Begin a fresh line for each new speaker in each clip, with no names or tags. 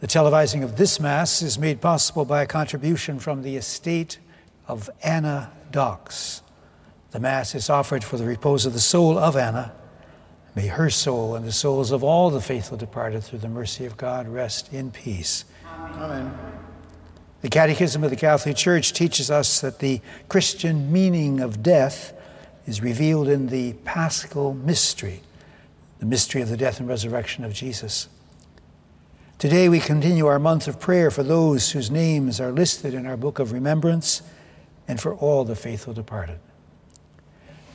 The televising of this Mass is made possible by a contribution from the estate of Anna Dox. The Mass is offered for the repose of the soul of Anna. May her soul and the souls of all the faithful departed through the mercy of God rest in peace. Amen. The Catechism of the Catholic Church teaches us that the Christian meaning of death is revealed in the paschal mystery, the mystery of the death and resurrection of Jesus. Today we continue our month of prayer for those whose names are listed in our book of remembrance and for all the faithful departed.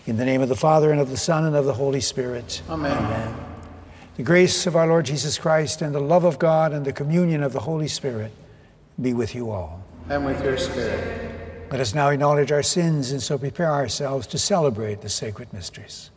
In the name of the Father and of the Son and of the Holy Spirit.
Amen. Amen.
The grace of our Lord Jesus Christ and the love of God and the communion of the Holy Spirit be with you all.
And with your spirit.
Let us now acknowledge our sins and so prepare ourselves to celebrate the sacred mysteries.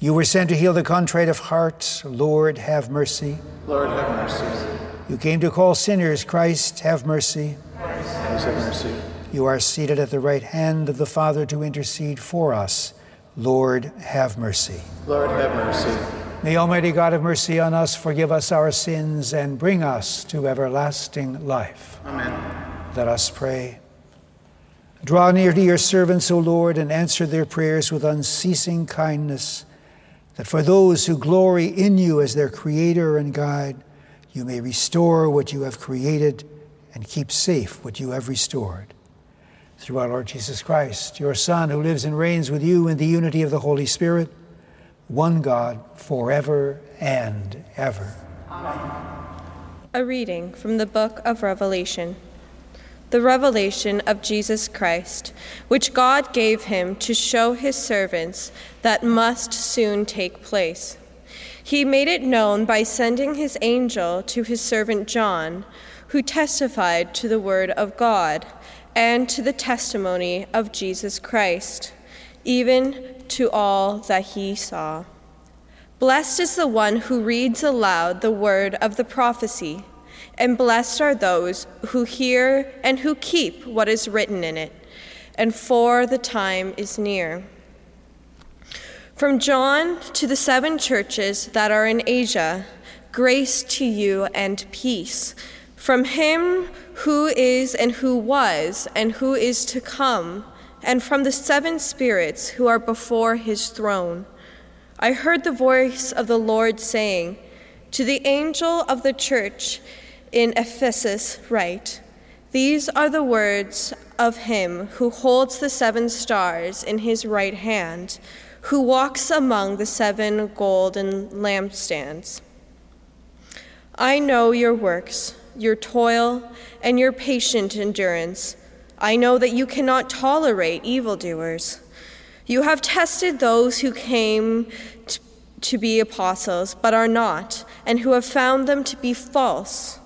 You were sent to heal the contrite of heart. Lord, have mercy.
Lord, have mercy.
You came to call sinners. Christ, have mercy.
Christ, have mercy.
You are seated at the right hand of the Father to intercede for us. Lord, have mercy.
Lord, have mercy.
May Almighty God have mercy on us, forgive us our sins, and bring us to everlasting life.
Amen.
Let us pray. Draw near to your servants, O Lord, and answer their prayers with unceasing kindness that for those who glory in you as their creator and guide, you may restore what you have created and keep safe what you have restored. Through our Lord Jesus Christ, your Son, who lives and reigns with you in the unity of the Holy Spirit, one God, forever and ever.
Amen. A reading from the book of Revelation the revelation of Jesus Christ, which God gave him to show his servants that must soon take place. He made it known by sending his angel to his servant John, who testified to the word of God and to the testimony of Jesus Christ, even to all that he saw. Blessed is the one who reads aloud the word of the prophecy and blessed are those who hear and who keep what is written in it, and for the time is near. From John to the seven churches that are in Asia, grace to you and peace. From him who is and who was and who is to come, and from the seven spirits who are before his throne. I heard the voice of the Lord saying, To the angel of the church, in Ephesus write These are the words of him who holds the seven stars in his right hand, who walks among the seven golden lampstands. I know your works, your toil, and your patient endurance. I know that you cannot tolerate evildoers. You have tested those who came to be apostles, but are not, and who have found them to be false.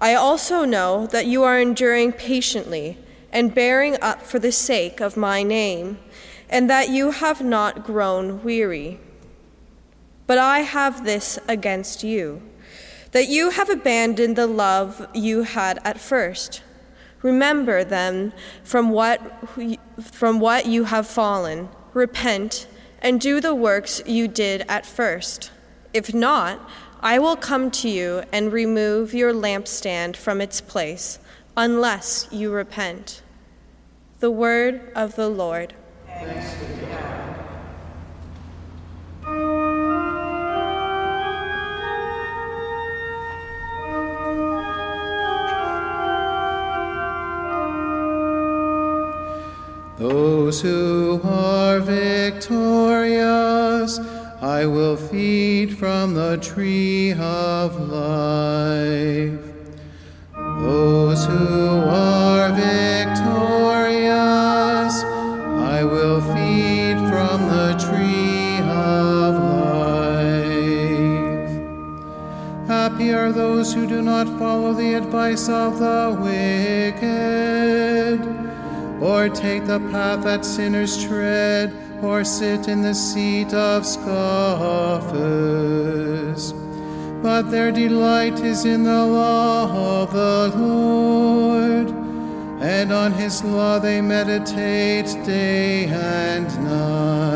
I also know that you are enduring patiently and bearing up for the sake of my name, and that you have not grown weary. But I have this against you that you have abandoned the love you had at first. Remember then from what, from what you have fallen, repent, and do the works you did at first. If not, I will come to you and remove your lampstand from its place, unless you repent. The word of the Lord.
Those who are victorious I will feed from the tree of life. Those who are victorious, I will feed from the tree of life. Happy are those who do not follow the advice of the wicked, or take the path that sinners tread, or sit in the seat of scoffers. But their delight is in the law of the Lord, and on his law they meditate day and night.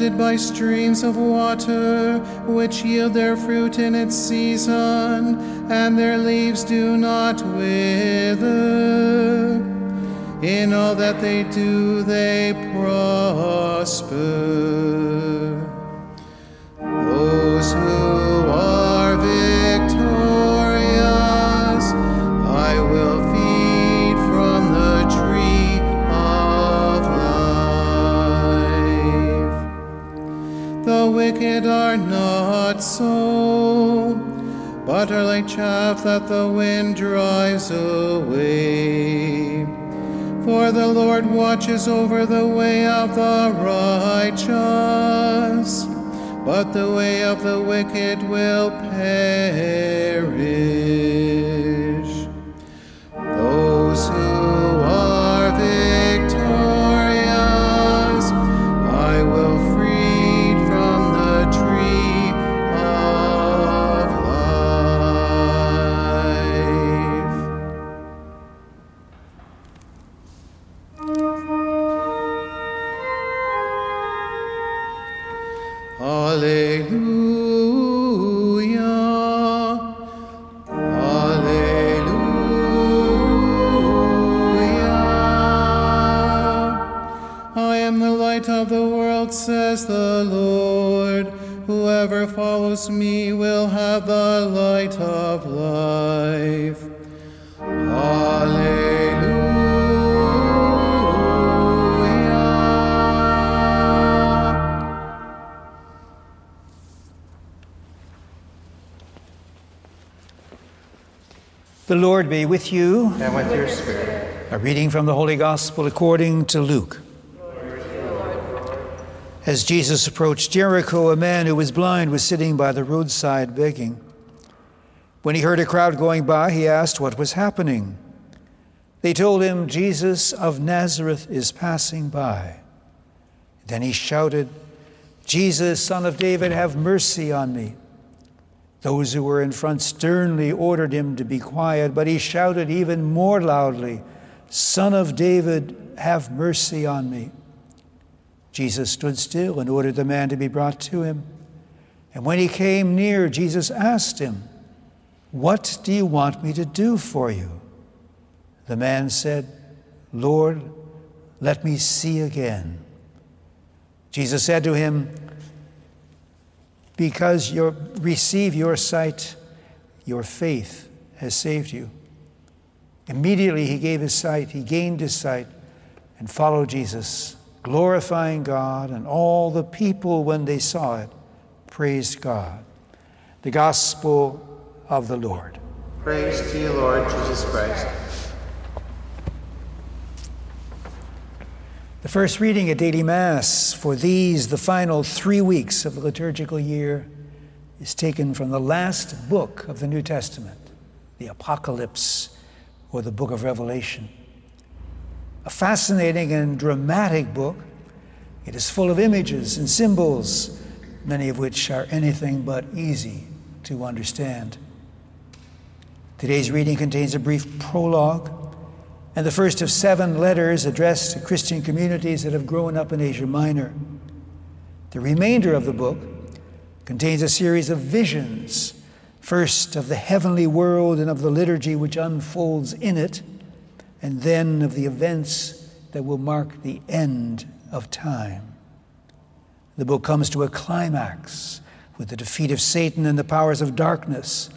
Planted by streams of water, which yield their fruit in its season, and their leaves do not wither. In all that they do, they prosper. Are not so, but are like chaff that the wind drives away. For the Lord watches over the way of the righteous, but the way of the wicked will perish. The Lord
be with you.
And with your spirit.
A reading from the Holy Gospel according to Luke. As Jesus approached Jericho, a man who was blind was sitting by the roadside begging. When he heard a crowd going by, he asked what was happening. They told him, Jesus of Nazareth is passing by. Then he shouted, Jesus, son of David, have mercy on me. Those who were in front sternly ordered him to be quiet, but he shouted even more loudly, Son of David, have mercy on me. Jesus stood still and ordered the man to be brought to him. And when he came near, Jesus asked him, What do you want me to do for you? The man said, Lord, let me see again. Jesus said to him, Because you receive your sight, your faith has saved you. Immediately he gave his sight, he gained his sight, and followed Jesus, glorifying God, and all the people, when they saw it, praised God. The Gospel of the Lord.
Praise to you, Lord Jesus Christ.
The first reading at daily Mass for these, the final three weeks of the liturgical year, is taken from the last book of the New Testament, the Apocalypse or the book of Revelation. A fascinating and dramatic book. It is full of images and symbols, many of which are anything but easy to understand. Today's reading contains a brief prologue and the first of seven letters addressed to Christian communities that have grown up in Asia Minor. The remainder of the book contains a series of visions, first of the heavenly world and of the liturgy which unfolds in it, and then of the events that will mark the end of time. The book comes to a climax with the defeat of Satan and the powers of darkness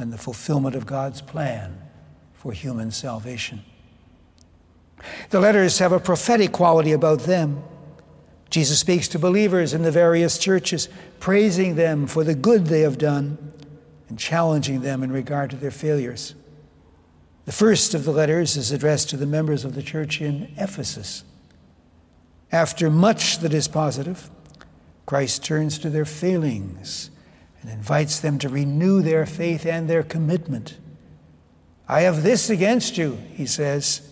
and the fulfillment of God's plan for human salvation. The letters have a prophetic quality about them. Jesus speaks to believers in the various churches, praising them for the good they have done and challenging them in regard to their failures. The first of the letters is addressed to the members of the church in Ephesus. After much that is positive, Christ turns to their failings and invites them to renew their faith and their commitment. I have this against you, he says,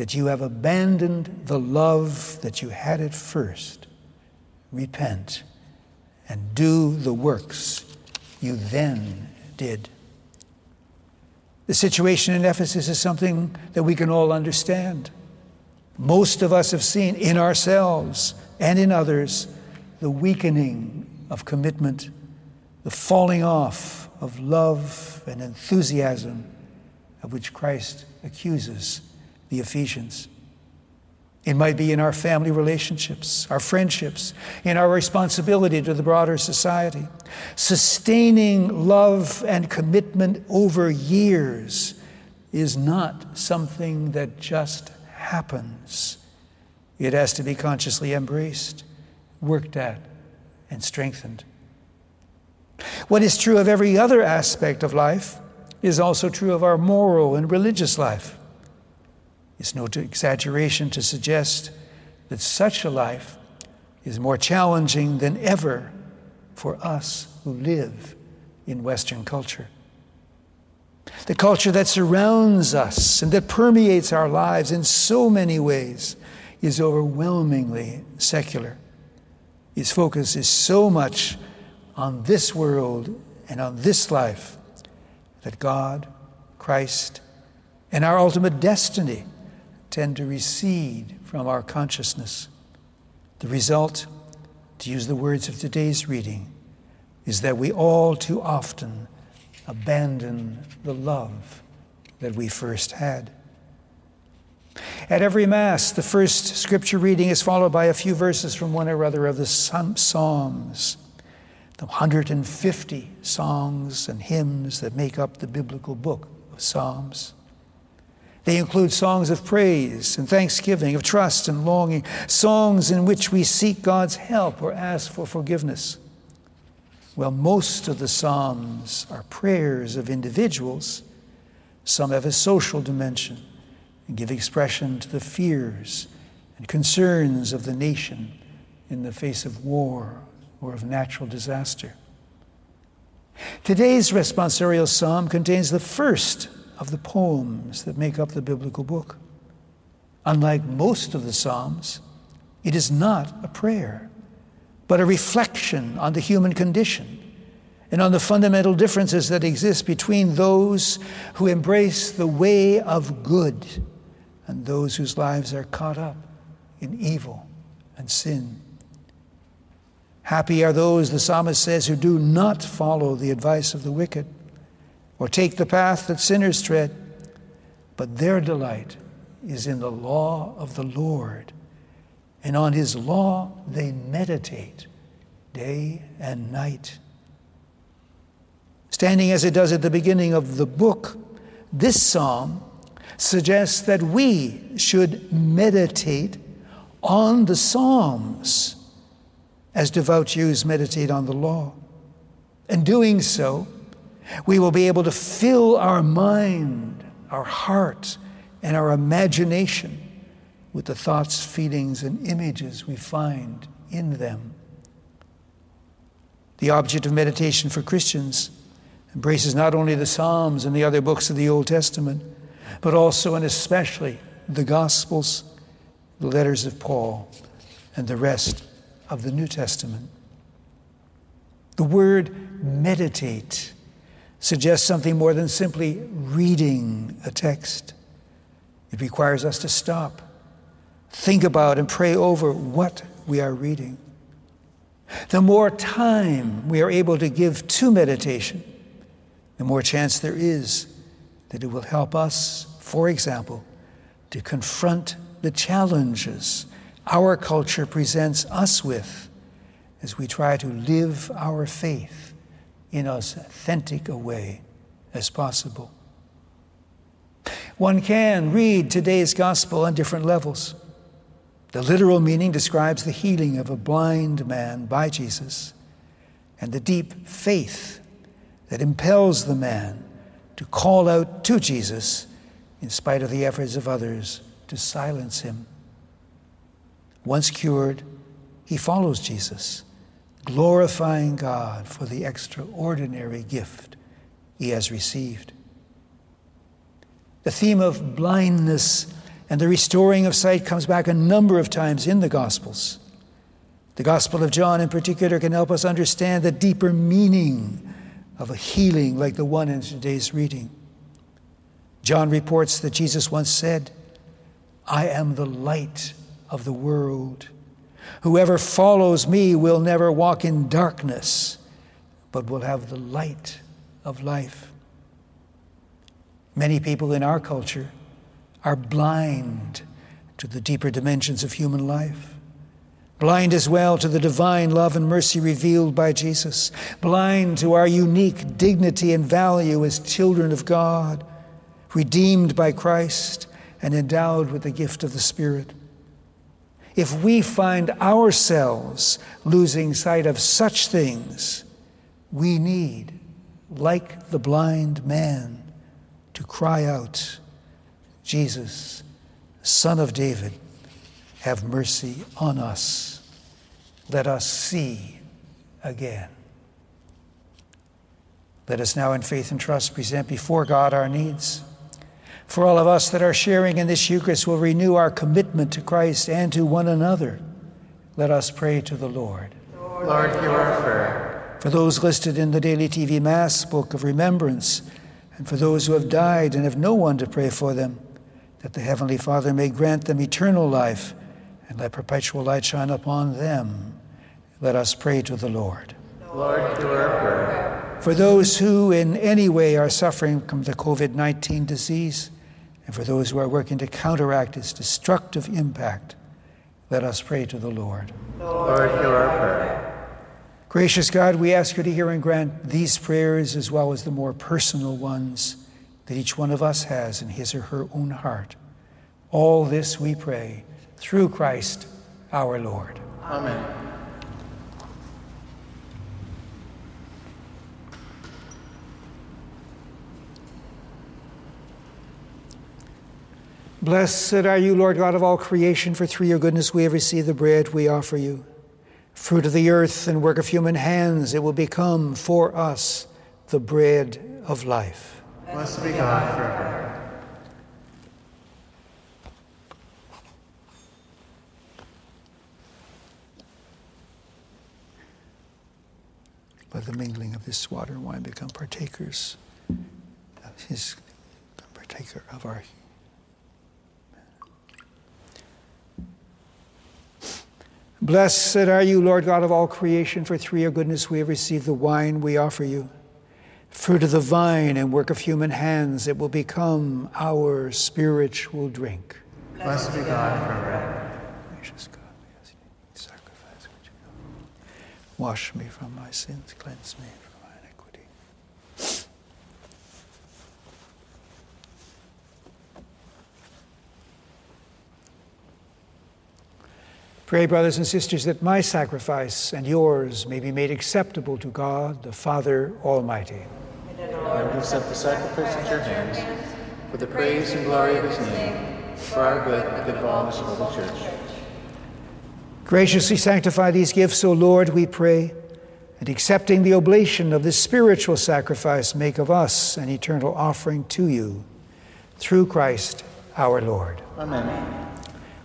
that you have abandoned the love that you had at first. Repent and do the works you then did. The situation in Ephesus is something that we can all understand. Most of us have seen in ourselves and in others the weakening of commitment, the falling off of love and enthusiasm of which Christ accuses the Ephesians. It might be in our family relationships, our friendships, in our responsibility to the broader society. Sustaining love and commitment over years is not something that just happens. It has to be consciously embraced, worked at, and strengthened. What is true of every other aspect of life is also true of our moral and religious life. It's no exaggeration to suggest that such a life is more challenging than ever for us who live in Western culture. The culture that surrounds us and that permeates our lives in so many ways is overwhelmingly secular. Its focus is so much on this world and on this life that God, Christ, and our ultimate destiny tend to recede from our consciousness. The result, to use the words of today's reading, is that we all too often abandon the love that we first had. At every Mass, the first scripture reading is followed by a few verses from one or other of the Psalms, the 150 songs and hymns that make up the biblical book of Psalms. They include songs of praise and thanksgiving, of trust and longing, songs in which we seek God's help or ask for forgiveness. Well, most of the Psalms are prayers of individuals. Some have a social dimension and give expression to the fears and concerns of the nation in the face of war or of natural disaster. Today's responsorial psalm contains the first of the poems that make up the biblical book. Unlike most of the Psalms, it is not a prayer, but a reflection on the human condition and on the fundamental differences that exist between those who embrace the way of good and those whose lives are caught up in evil and sin. Happy are those, the psalmist says, who do not follow the advice of the wicked or take the path that sinners tread, but their delight is in the law of the Lord, and on his law they meditate day and night. Standing as it does at the beginning of the book, this psalm suggests that we should meditate on the Psalms as devout Jews meditate on the law. And doing so, we will be able to fill our mind, our heart, and our imagination with the thoughts, feelings, and images we find in them. The object of meditation for Christians embraces not only the Psalms and the other books of the Old Testament, but also and especially the Gospels, the letters of Paul, and the rest of the New Testament. The word meditate suggests something more than simply reading a text. It requires us to stop, think about, and pray over what we are reading. The more time we are able to give to meditation, the more chance there is that it will help us, for example, to confront the challenges our culture presents us with as we try to live our faith in as authentic a way as possible. One can read today's gospel on different levels. The literal meaning describes the healing of a blind man by Jesus and the deep faith that impels the man to call out to Jesus in spite of the efforts of others to silence him. Once cured, he follows Jesus, glorifying God for the extraordinary gift he has received. The theme of blindness and the restoring of sight comes back a number of times in the Gospels. The Gospel of John, in particular, can help us understand the deeper meaning of a healing like the one in today's reading. John reports that Jesus once said, I am the light of the world. Whoever follows me will never walk in darkness, but will have the light of life. Many people in our culture are blind to the deeper dimensions of human life. Blind as well to the divine love and mercy revealed by Jesus. Blind to our unique dignity and value as children of God, redeemed by Christ and endowed with the gift of the Spirit. If we find ourselves losing sight of such things, we need, like the blind man, to cry out, Jesus, Son of David, have mercy on us. Let us see again. Let us now, in faith and trust, present before God our needs. For all of us that are sharing in this Eucharist will renew our commitment to Christ and to one another. Let us pray to the Lord.
Lord, hear our prayer.
For those listed in the Daily TV Mass Book of Remembrance, and for those who have died and have no one to pray for them, that the Heavenly Father may grant them eternal life and let perpetual light shine upon them. Let us pray to the Lord.
Lord, hear our prayer.
For those who in any way are suffering from the COVID 19 disease, and for those who are working to counteract its destructive impact, let us pray to the Lord.
Lord, hear our prayer.
Gracious God, we ask you to hear and grant these prayers as well as the more personal ones that each one of us has in his or her own heart. All this we pray through Christ our Lord.
Amen.
Blessed are you, Lord God of all creation, for through your goodness we have received the bread we offer you. Fruit of the earth and work of human hands, it will become for us the bread of life.
Blessed be God forever.
By the mingling of this water and wine, become partakers of his partaker of our Blessed are you, Lord God of all creation, for through your goodness we have received the wine we offer you. Fruit of the vine and work of human hands, it will become our spiritual drink.
Blessed be God forever.
Gracious God, we ask you to sacrifice which you know. Wash me from my sins, cleanse me from my iniquity. Pray, brothers and sisters, that my sacrifice and yours may be made acceptable to God, the Father Almighty.
Lord, accept the sacrifice at your hands for the praise and glory of his name, for our good and the good of all his holy church.
Graciously sanctify these gifts, O Lord, we pray, and accepting the oblation of this spiritual sacrifice, make of us an eternal offering to you. Through Christ our Lord.
Amen.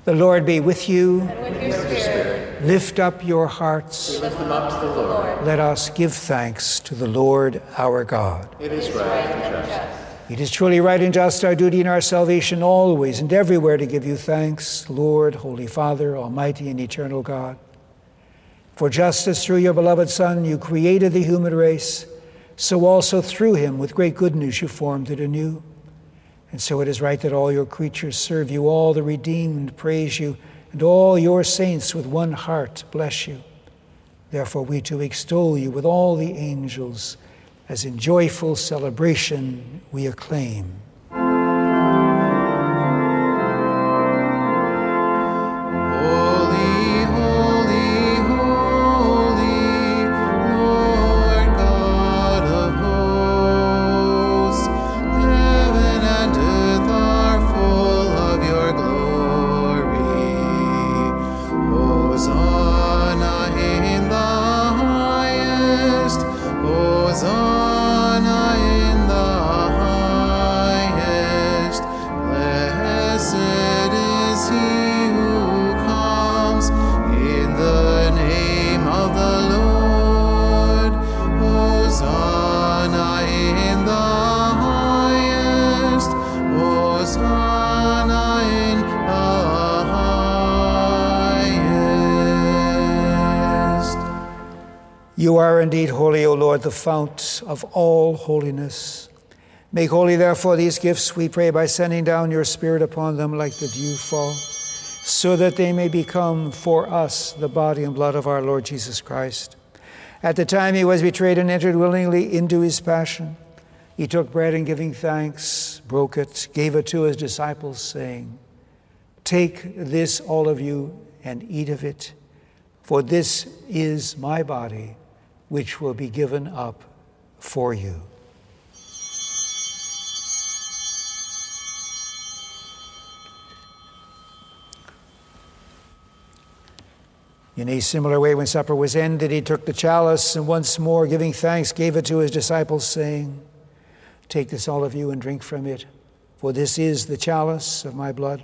The Lord be with you.
With your spirit,
Lift up your hearts.
lift them up to the Lord.
Let us give thanks to the Lord our God.
It is right and just.
It is truly right and just, our duty and our salvation, always and everywhere to give you thanks, Lord, Holy Father, Almighty and eternal God. For just as through your beloved Son you created the human race, so also through him, with great goodness, you formed it anew. And so it is right that all your creatures serve you, all the redeemed praise you, and all your saints with one heart bless you. Therefore, we too extol you with all the angels, as in joyful celebration we acclaim. You are indeed holy, O Lord, the fount of all holiness. Make holy, therefore, these gifts, we pray, by sending down your Spirit upon them like the dewfall, so that they may become for us the body and blood of our Lord Jesus Christ. At the time he was betrayed and entered willingly into his passion, he took bread and giving thanks, broke it, gave it to his disciples, saying, Take this, all of you, and eat of it, for this is my body, which will be given up for you. In a similar way, when supper was ended, he took the chalice and once more, giving thanks, gave it to his disciples, saying, Take this, all of you, and drink from it, for this is the chalice of my blood,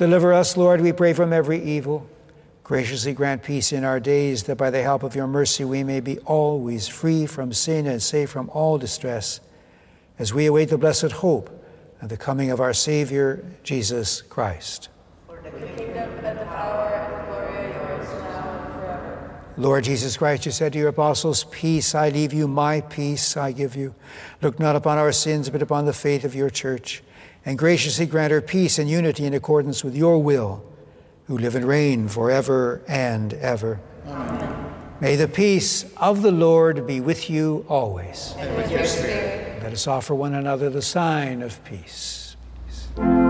Deliver us, Lord, we pray, from every evil. Graciously grant peace in our days, that by the help of your mercy we may be always free from sin and safe from all distress, as we await the blessed hope and the coming of our Savior, Jesus Christ. Lord Jesus Christ, you said to your apostles, Peace I leave you, my peace I give you. Look not upon our sins, but upon the faith of your church, and graciously grant her peace and unity in accordance with your will, who live and reign forever and ever. Amen. May the peace of the Lord be with you always.
And with your spirit.
Let us offer one another the sign of peace.
Lamb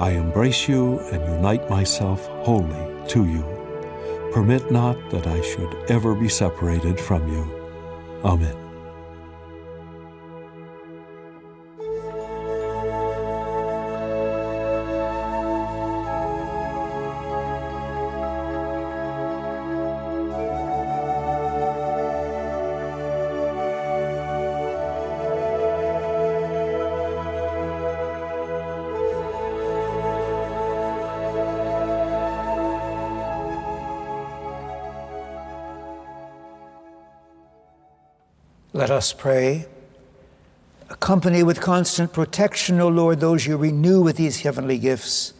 I embrace you and unite myself wholly to you. Permit not that I should ever be separated from you. Amen.
Let us pray. Accompany with constant protection, O Lord, those you renew with these heavenly gifts,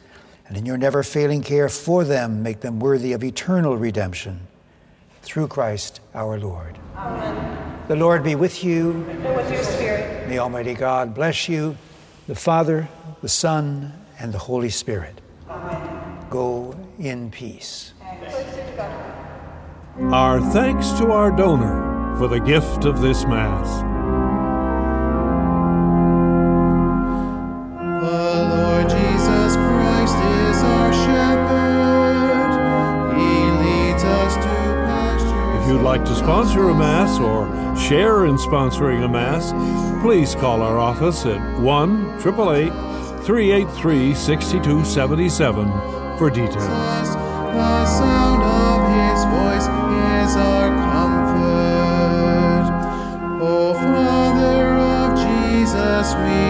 and in your never failing care for them, make them worthy of eternal redemption. Through Christ our Lord.
Amen.
The Lord be with you.
And with your spirit.
May Almighty God bless you, the Father, the Son, and the Holy Spirit.
Amen.
Go in peace.
Our thanks to our donor for the gift of this Mass.
The Lord Jesus Christ is our shepherd. He leads us to pastures.
If you'd like to sponsor a Mass or share in sponsoring a Mass, please call our office at 1 888 383 6277 for details.
Jesus,